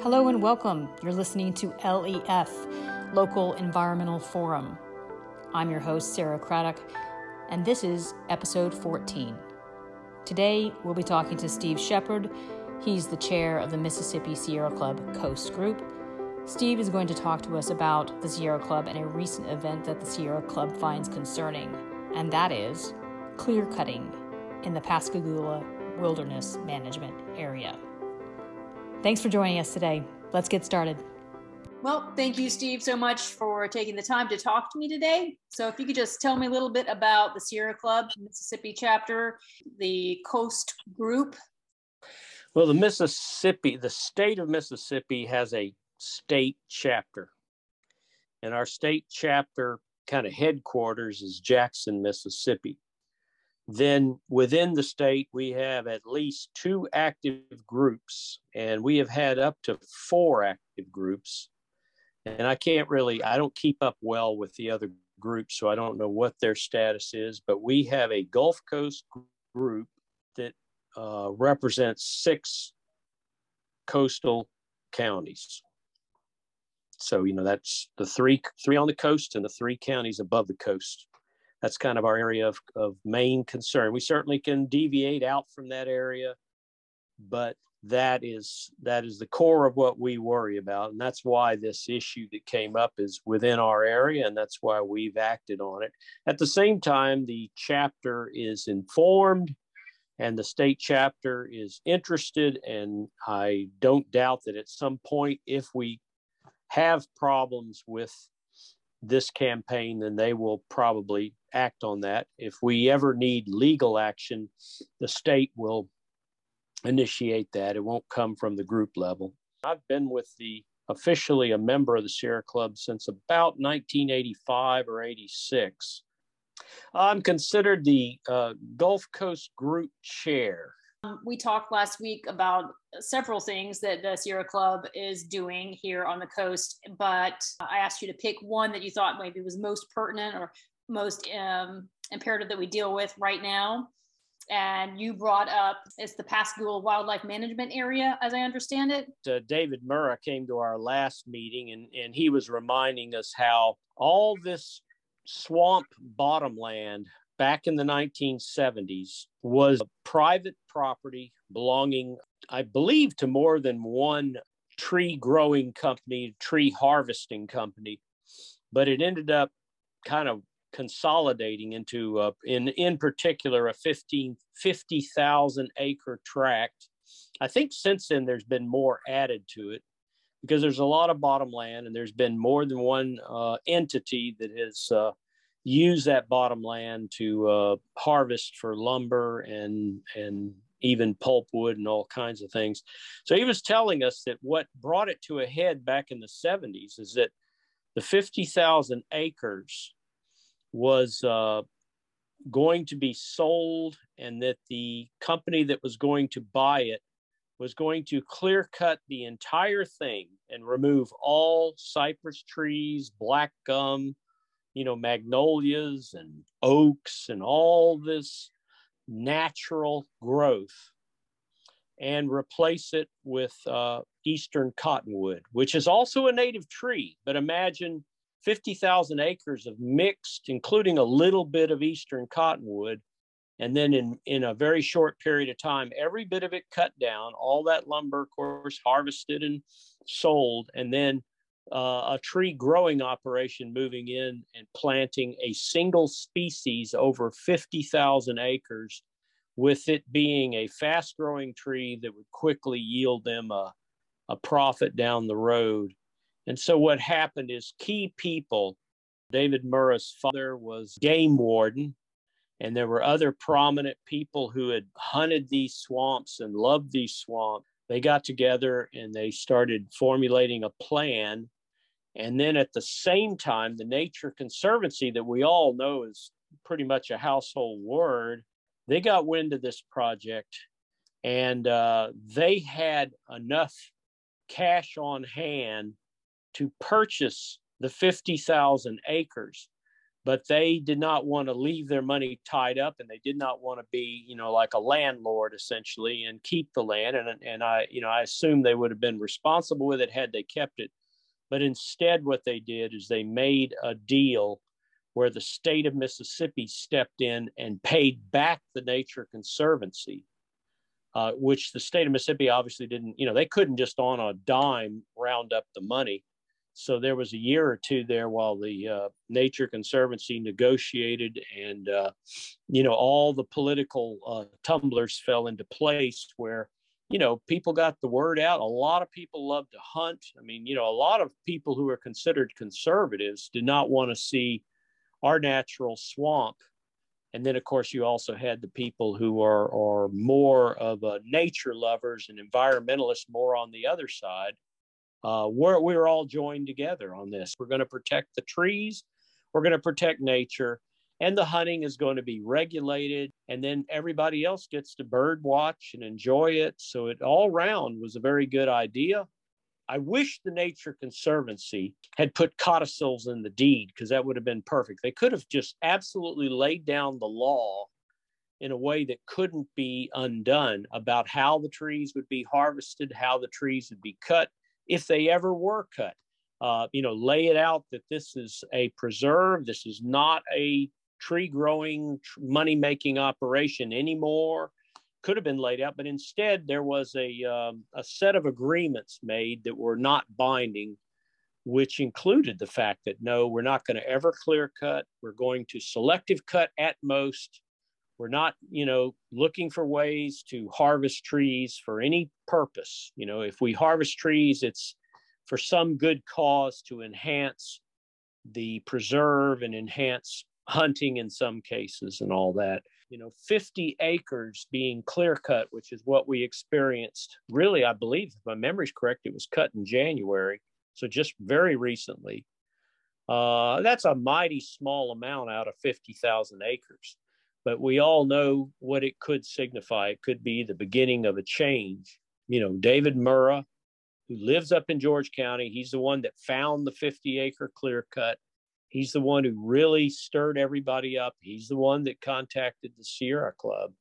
Hello and welcome. You're listening to LEF, Local Environmental Forum. I'm your host, Sarah Craddock, and this is episode 14. Today, we'll be talking to Steve Shepard. He's the chair of the Mississippi Sierra Club Coast Group. Steve is going to talk to us about the Sierra Club and a recent event that the Sierra Club finds concerning, and that is clear cutting in the Pascagoula Wilderness Management Area. Thanks for joining us today. Let's get started. Well, thank you, Steve, so much for taking the time to talk to me today. So, if you could just tell me a little bit about the Sierra Club Mississippi chapter, the Coast Group. Well, the Mississippi, the state of Mississippi has a state chapter, and our state chapter kind of headquarters is Jackson, Mississippi. Then within the state, we have at least two active groups, and we have had up to four active groups. And I can't really, I don't keep up well with the other groups, so I don't know what their status is. But we have a Gulf Coast group that uh, represents six coastal counties. So you know that's the three three on the coast and the three counties above the coast that's kind of our area of, of main concern. We certainly can deviate out from that area, but that is that is the core of what we worry about, and that's why this issue that came up is within our area, and that's why we've acted on it. At the same time, the chapter is informed and the state chapter is interested and i don't doubt that at some point if we have problems with this campaign, then they will probably act on that. If we ever need legal action, the state will initiate that. It won't come from the group level. I've been with the officially a member of the Sierra Club since about 1985 or 86. I'm considered the uh, Gulf Coast Group Chair. Um, we talked last week about several things that the Sierra Club is doing here on the coast, but I asked you to pick one that you thought maybe was most pertinent or most um, imperative that we deal with right now. And you brought up it's the Pascagoula Wildlife Management Area, as I understand it. Uh, David Murrah came to our last meeting, and, and he was reminding us how all this swamp bottomland back in the 1970s was private property belonging, I believe, to more than one tree growing company, tree harvesting company. But it ended up kind of consolidating into, uh, in, in particular, a 15, 50,000 acre tract. I think since then there's been more added to it because there's a lot of bottom land and there's been more than one uh, entity that has uh, use that bottom land to uh, harvest for lumber and and even pulpwood and all kinds of things. So he was telling us that what brought it to a head back in the 70s is that the 50,000 acres was uh, going to be sold and that the company that was going to buy it was going to clear cut the entire thing and remove all cypress trees, black gum, you know, magnolias and oaks and all this natural growth and replace it with uh, eastern cottonwood, which is also a native tree. But imagine 50,000 acres of mixed, including a little bit of eastern cottonwood. And then in, in a very short period of time, every bit of it cut down, all that lumber, of course, harvested and sold, and then uh, a tree growing operation moving in and planting a single species over 50,000 acres, with it being a fast growing tree that would quickly yield them a, a profit down the road. And so, what happened is key people, David Murrah's father was game warden, and there were other prominent people who had hunted these swamps and loved these swamps. They got together and they started formulating a plan and then at the same time, the Nature Conservancy, that we all know is pretty much a household word, they got wind of this project and uh, they had enough cash on hand to purchase the 50,000 acres. but they did not want to leave their money tied up and they did not want to be you know like a landlord essentially and keep the land and and I you know I assume they would have been responsible with it had they kept it but instead what they did is they made a deal where the state of Mississippi stepped in and paid back the Nature Conservancy uh, which the state of Mississippi obviously didn't you know they couldn't just on a dime round up the money. So there was a year or two there while the uh, Nature Conservancy negotiated, and uh, you know all the political uh, tumblers fell into place where you know people got the word out. A lot of people love to hunt. I mean, you know, a lot of people who are considered conservatives did not want to see our natural swamp. And then, of course, you also had the people who are, are more of a nature lovers and environmentalists, more on the other side uh, we're, we're all joined together on this. We're going to protect the trees, we're going to protect nature, and the hunting is going to be regulated. And then everybody else gets to bird watch and enjoy it. So it all round was a very good idea. I wish the Nature Conservancy had put codicils in the deed because that would have been perfect. They could have just absolutely laid down the law in a way that couldn't be undone about how the trees would be harvested, how the trees would be cut, if they ever were cut. Uh, you know, lay it out that this is a preserve. This is not a tree growing, money making operation anymore. Could have been laid out, but instead there was a, um, a set of agreements made that were not binding, which included the fact that no, we're not going to ever clear cut. We're going to selective cut at most. We're not, you know, looking for ways to harvest trees for any purpose. You know, if we harvest trees, it's for some good cause to enhance the preserve and enhance hunting in some cases and all that. You know, 50 acres being clear cut, which is what we experienced. Really, I believe, if my memory's correct, it was cut in January. So just very recently. Uh, that's a mighty small amount out of 50,000 acres but we all know what it could signify. It could be the beginning of a change. You know, David Murrah, who lives up in George County, he's the one that found the 50 acre clear cut. He's the one who really stirred everybody up. He's the one that contacted the Sierra Club.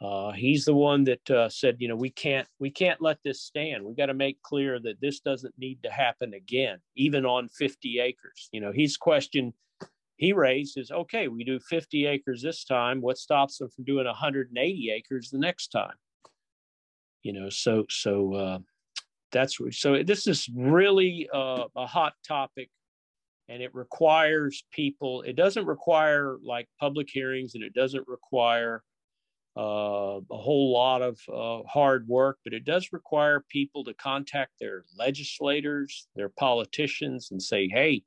Uh, he's the one that uh, said, you know, we can't we can't let this stand. We got to make clear that this doesn't need to happen again, even on 50 acres. You know, he's questioned he raised is okay, we do 50 acres this time. What stops them from doing 180 acres the next time? You know, so so uh, that's so this is really uh, a hot topic, and it requires people. It doesn't require like public hearings, and it doesn't require uh, a whole lot of uh, hard work, but it does require people to contact their legislators, their politicians, and say, "Hey,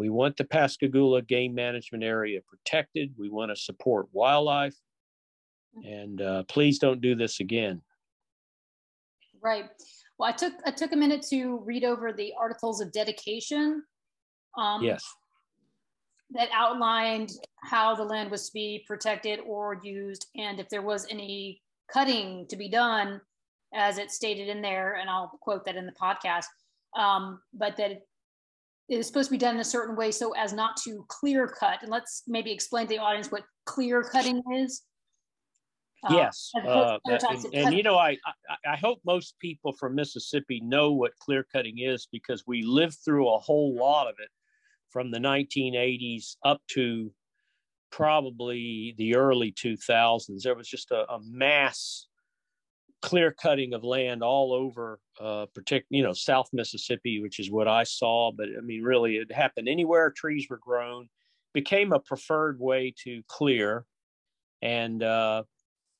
we want the Pascagoula game management area protected. We want to support wildlife. And uh, please don't do this again. Right. Well, I took I took a minute to read over the articles of dedication. Um, yes. That outlined how the land was to be protected or used, and if there was any cutting to be done, as it stated in there, and I'll quote that in the podcast. Um, but that it is supposed to be done in a certain way so as not to clear cut. And let's maybe explain to the audience what clear cutting is. Uh, yes, uh, and, and, you know, I, I, I hope most people from Mississippi know what clear cutting is because we lived through a whole lot of it from the 1980s up to probably the early 2000s. There was just a, a mass clear cutting of land all over, uh, you know, South Mississippi, which is what I saw. But I mean, really, it happened anywhere trees were grown, became a preferred way to clear. And uh,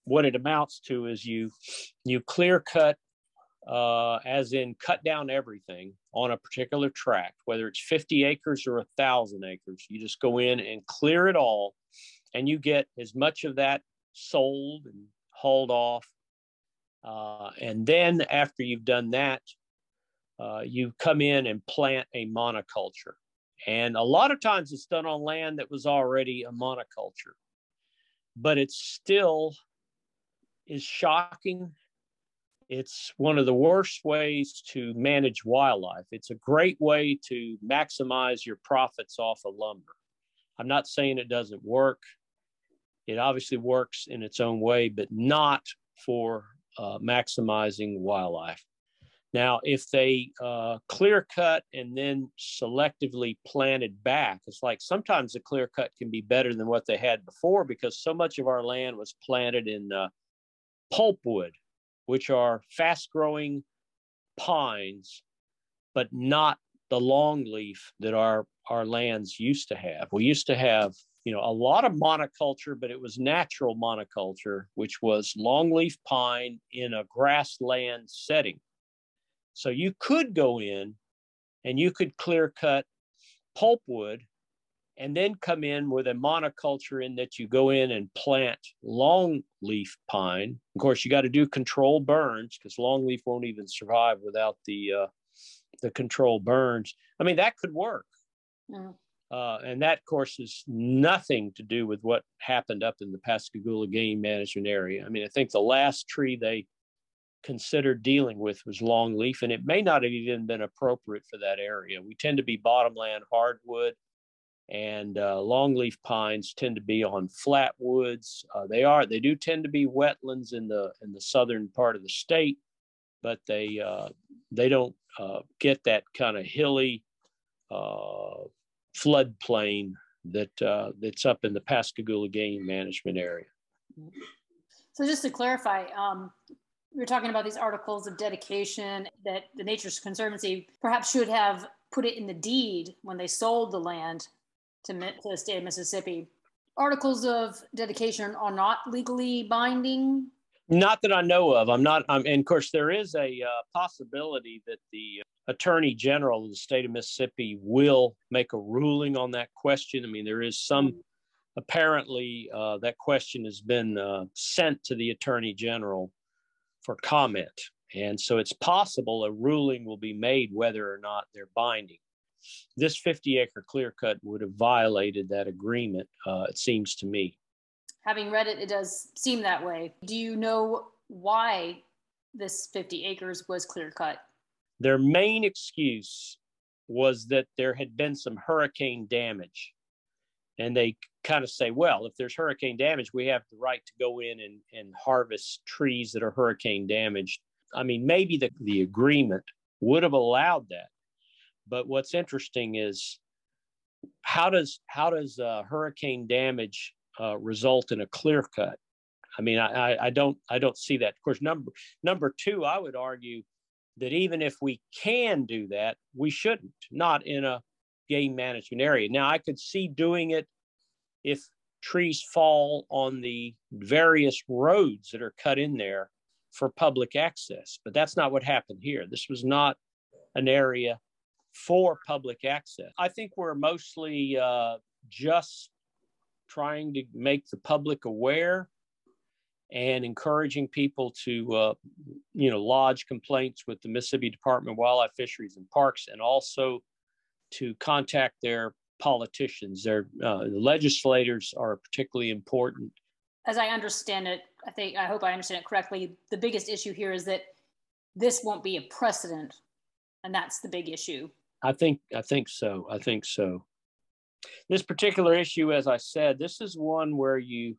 what it amounts to is you you clear cut, uh, as in cut down everything on a particular tract, whether it's 50 acres or a thousand acres. You just go in and clear it all, and you get as much of that sold and hauled off uh, and then after you've done that, uh, you come in and plant a monoculture. And a lot of times it's done on land that was already a monoculture, but it still is shocking. It's one of the worst ways to manage wildlife. It's a great way to maximize your profits off of lumber. I'm not saying it doesn't work. It obviously works in its own way, but not for uh, maximizing wildlife. Now, if they uh, clear cut and then selectively planted back, it's like sometimes the clear cut can be better than what they had before because so much of our land was planted in uh, pulpwood, which are fast growing pines, but not the longleaf that our, our lands used to have. We used to have you know a lot of monoculture but it was natural monoculture which was longleaf pine in a grassland setting so you could go in and you could clear cut pulpwood and then come in with a monoculture in that you go in and plant longleaf pine. Of course, you got to do control burns because longleaf won't even survive without the uh, the control burns. I mean, that could work. Yeah. Uh, and that, of course, is nothing to do with what happened up in the Pascagoula game management area. I mean, I think the last tree they considered dealing with was longleaf, and it may not have even been appropriate for that area. We tend to be bottomland hardwood, and uh, longleaf pines tend to be on flat woods. Uh, they are they do tend to be wetlands in the in the southern part of the state, but they uh, they don't uh, get that kind of hilly uh, floodplain that uh, that's up in the Pascagoula game management area. So just to clarify, um, we are talking about these articles of dedication that the Nature's Conservancy perhaps should have put it in the deed when they sold the land to, to the state of Mississippi. Articles of dedication are not legally binding. Not that I know of. I'm not. I'm, and of course, there is a uh, possibility that the Attorney General of the state of Mississippi will make a ruling on that question. I mean, there is some. Apparently, uh, that question has been uh, sent to the Attorney General for comment. And so it's possible a ruling will be made whether or not they're binding. This 50 acre clear cut would have violated that agreement, uh, it seems to me. Having read it, it does seem that way. Do you know why this 50 acres was clear cut? Their main excuse was that there had been some hurricane damage and they kind of say, well, if there's hurricane damage, we have the right to go in and, and harvest trees that are hurricane damaged. I mean, maybe the, the agreement would have allowed that. But what's interesting is how does how does uh, hurricane damage uh, result in a clear cut? I mean, I, I don't I don't see that. Of course, number number two, I would argue that even if we can do that, we shouldn't. Not in a game management area. Now, I could see doing it if trees fall on the various roads that are cut in there for public access, but that's not what happened here. This was not an area for public access. I think we're mostly uh, just trying to make the public aware and encouraging people to, uh, you know, lodge complaints with the Mississippi Department of Wildlife, Fisheries, and Parks, and also to contact their politicians. Their uh, the legislators are particularly important. As I understand it, I think I hope I understand it correctly. The biggest issue here is that this won't be a precedent, and that's the big issue. I think I think so. I think so. This particular issue, as I said, this is one where you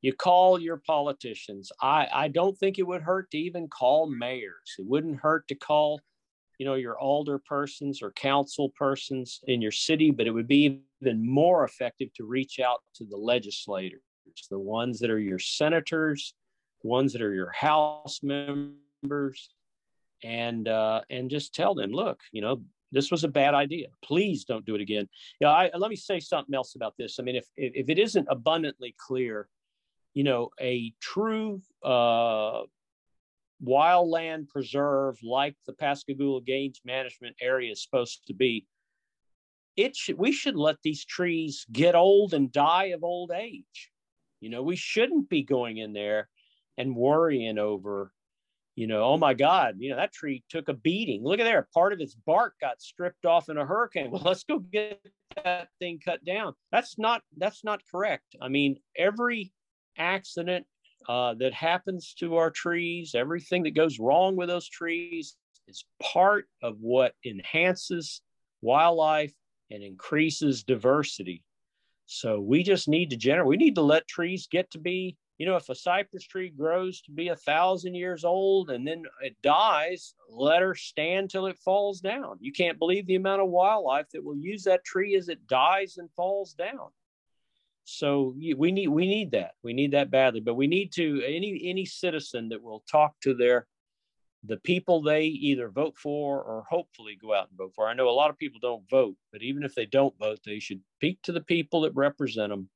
you call your politicians. I, I don't think it would hurt to even call mayors. It wouldn't hurt to call you know your alder persons or council persons in your city but it would be even more effective to reach out to the legislators the ones that are your senators the ones that are your house members and uh, and just tell them look you know this was a bad idea. Please don't do it again. Yeah I, let me say something else about this. I mean if if it isn't abundantly clear you know a true uh, wildland preserve like the Pascagoula Games Management Area is supposed to be, it should, we should let these trees get old and die of old age. You know, we shouldn't be going in there and worrying over, you know, oh my God, you know, that tree took a beating. Look at there, part of its bark got stripped off in a hurricane. Well, let's go get that thing cut down. That's not that's not correct. I mean, every accident uh, that happens to our trees, everything that goes wrong with those trees is part of what enhances wildlife and increases diversity. So we just need to generate, we need to let trees get to be, you know, if a cypress tree grows to be a thousand years old and then it dies, let her stand till it falls down. You can't believe the amount of wildlife that will use that tree as it dies and falls down. So we need we need that we need that badly, but we need to any any citizen that will talk to their the people they either vote for or hopefully go out and vote for. I know a lot of people don't vote, but even if they don't vote, they should speak to the people that represent them,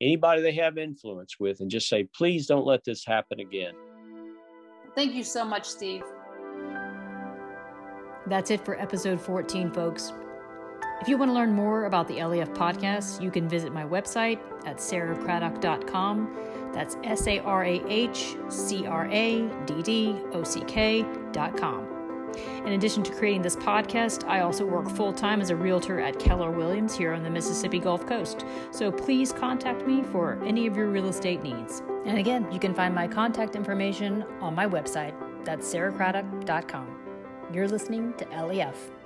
anybody they have influence with, and just say, please don't let this happen again. Thank you so much, Steve. That's it for episode 14, folks. If you want to learn more about the LEF podcast, you can visit my website at sarahcraddock.com that's S A R A H C R A D D O C K dot com. In addition to creating this podcast, I also work full time as a realtor at Keller Williams here on the Mississippi Gulf Coast. So please contact me for any of your real estate needs. And again, you can find my contact information on my website. That's sarahcraddock.com. You're listening to LEF.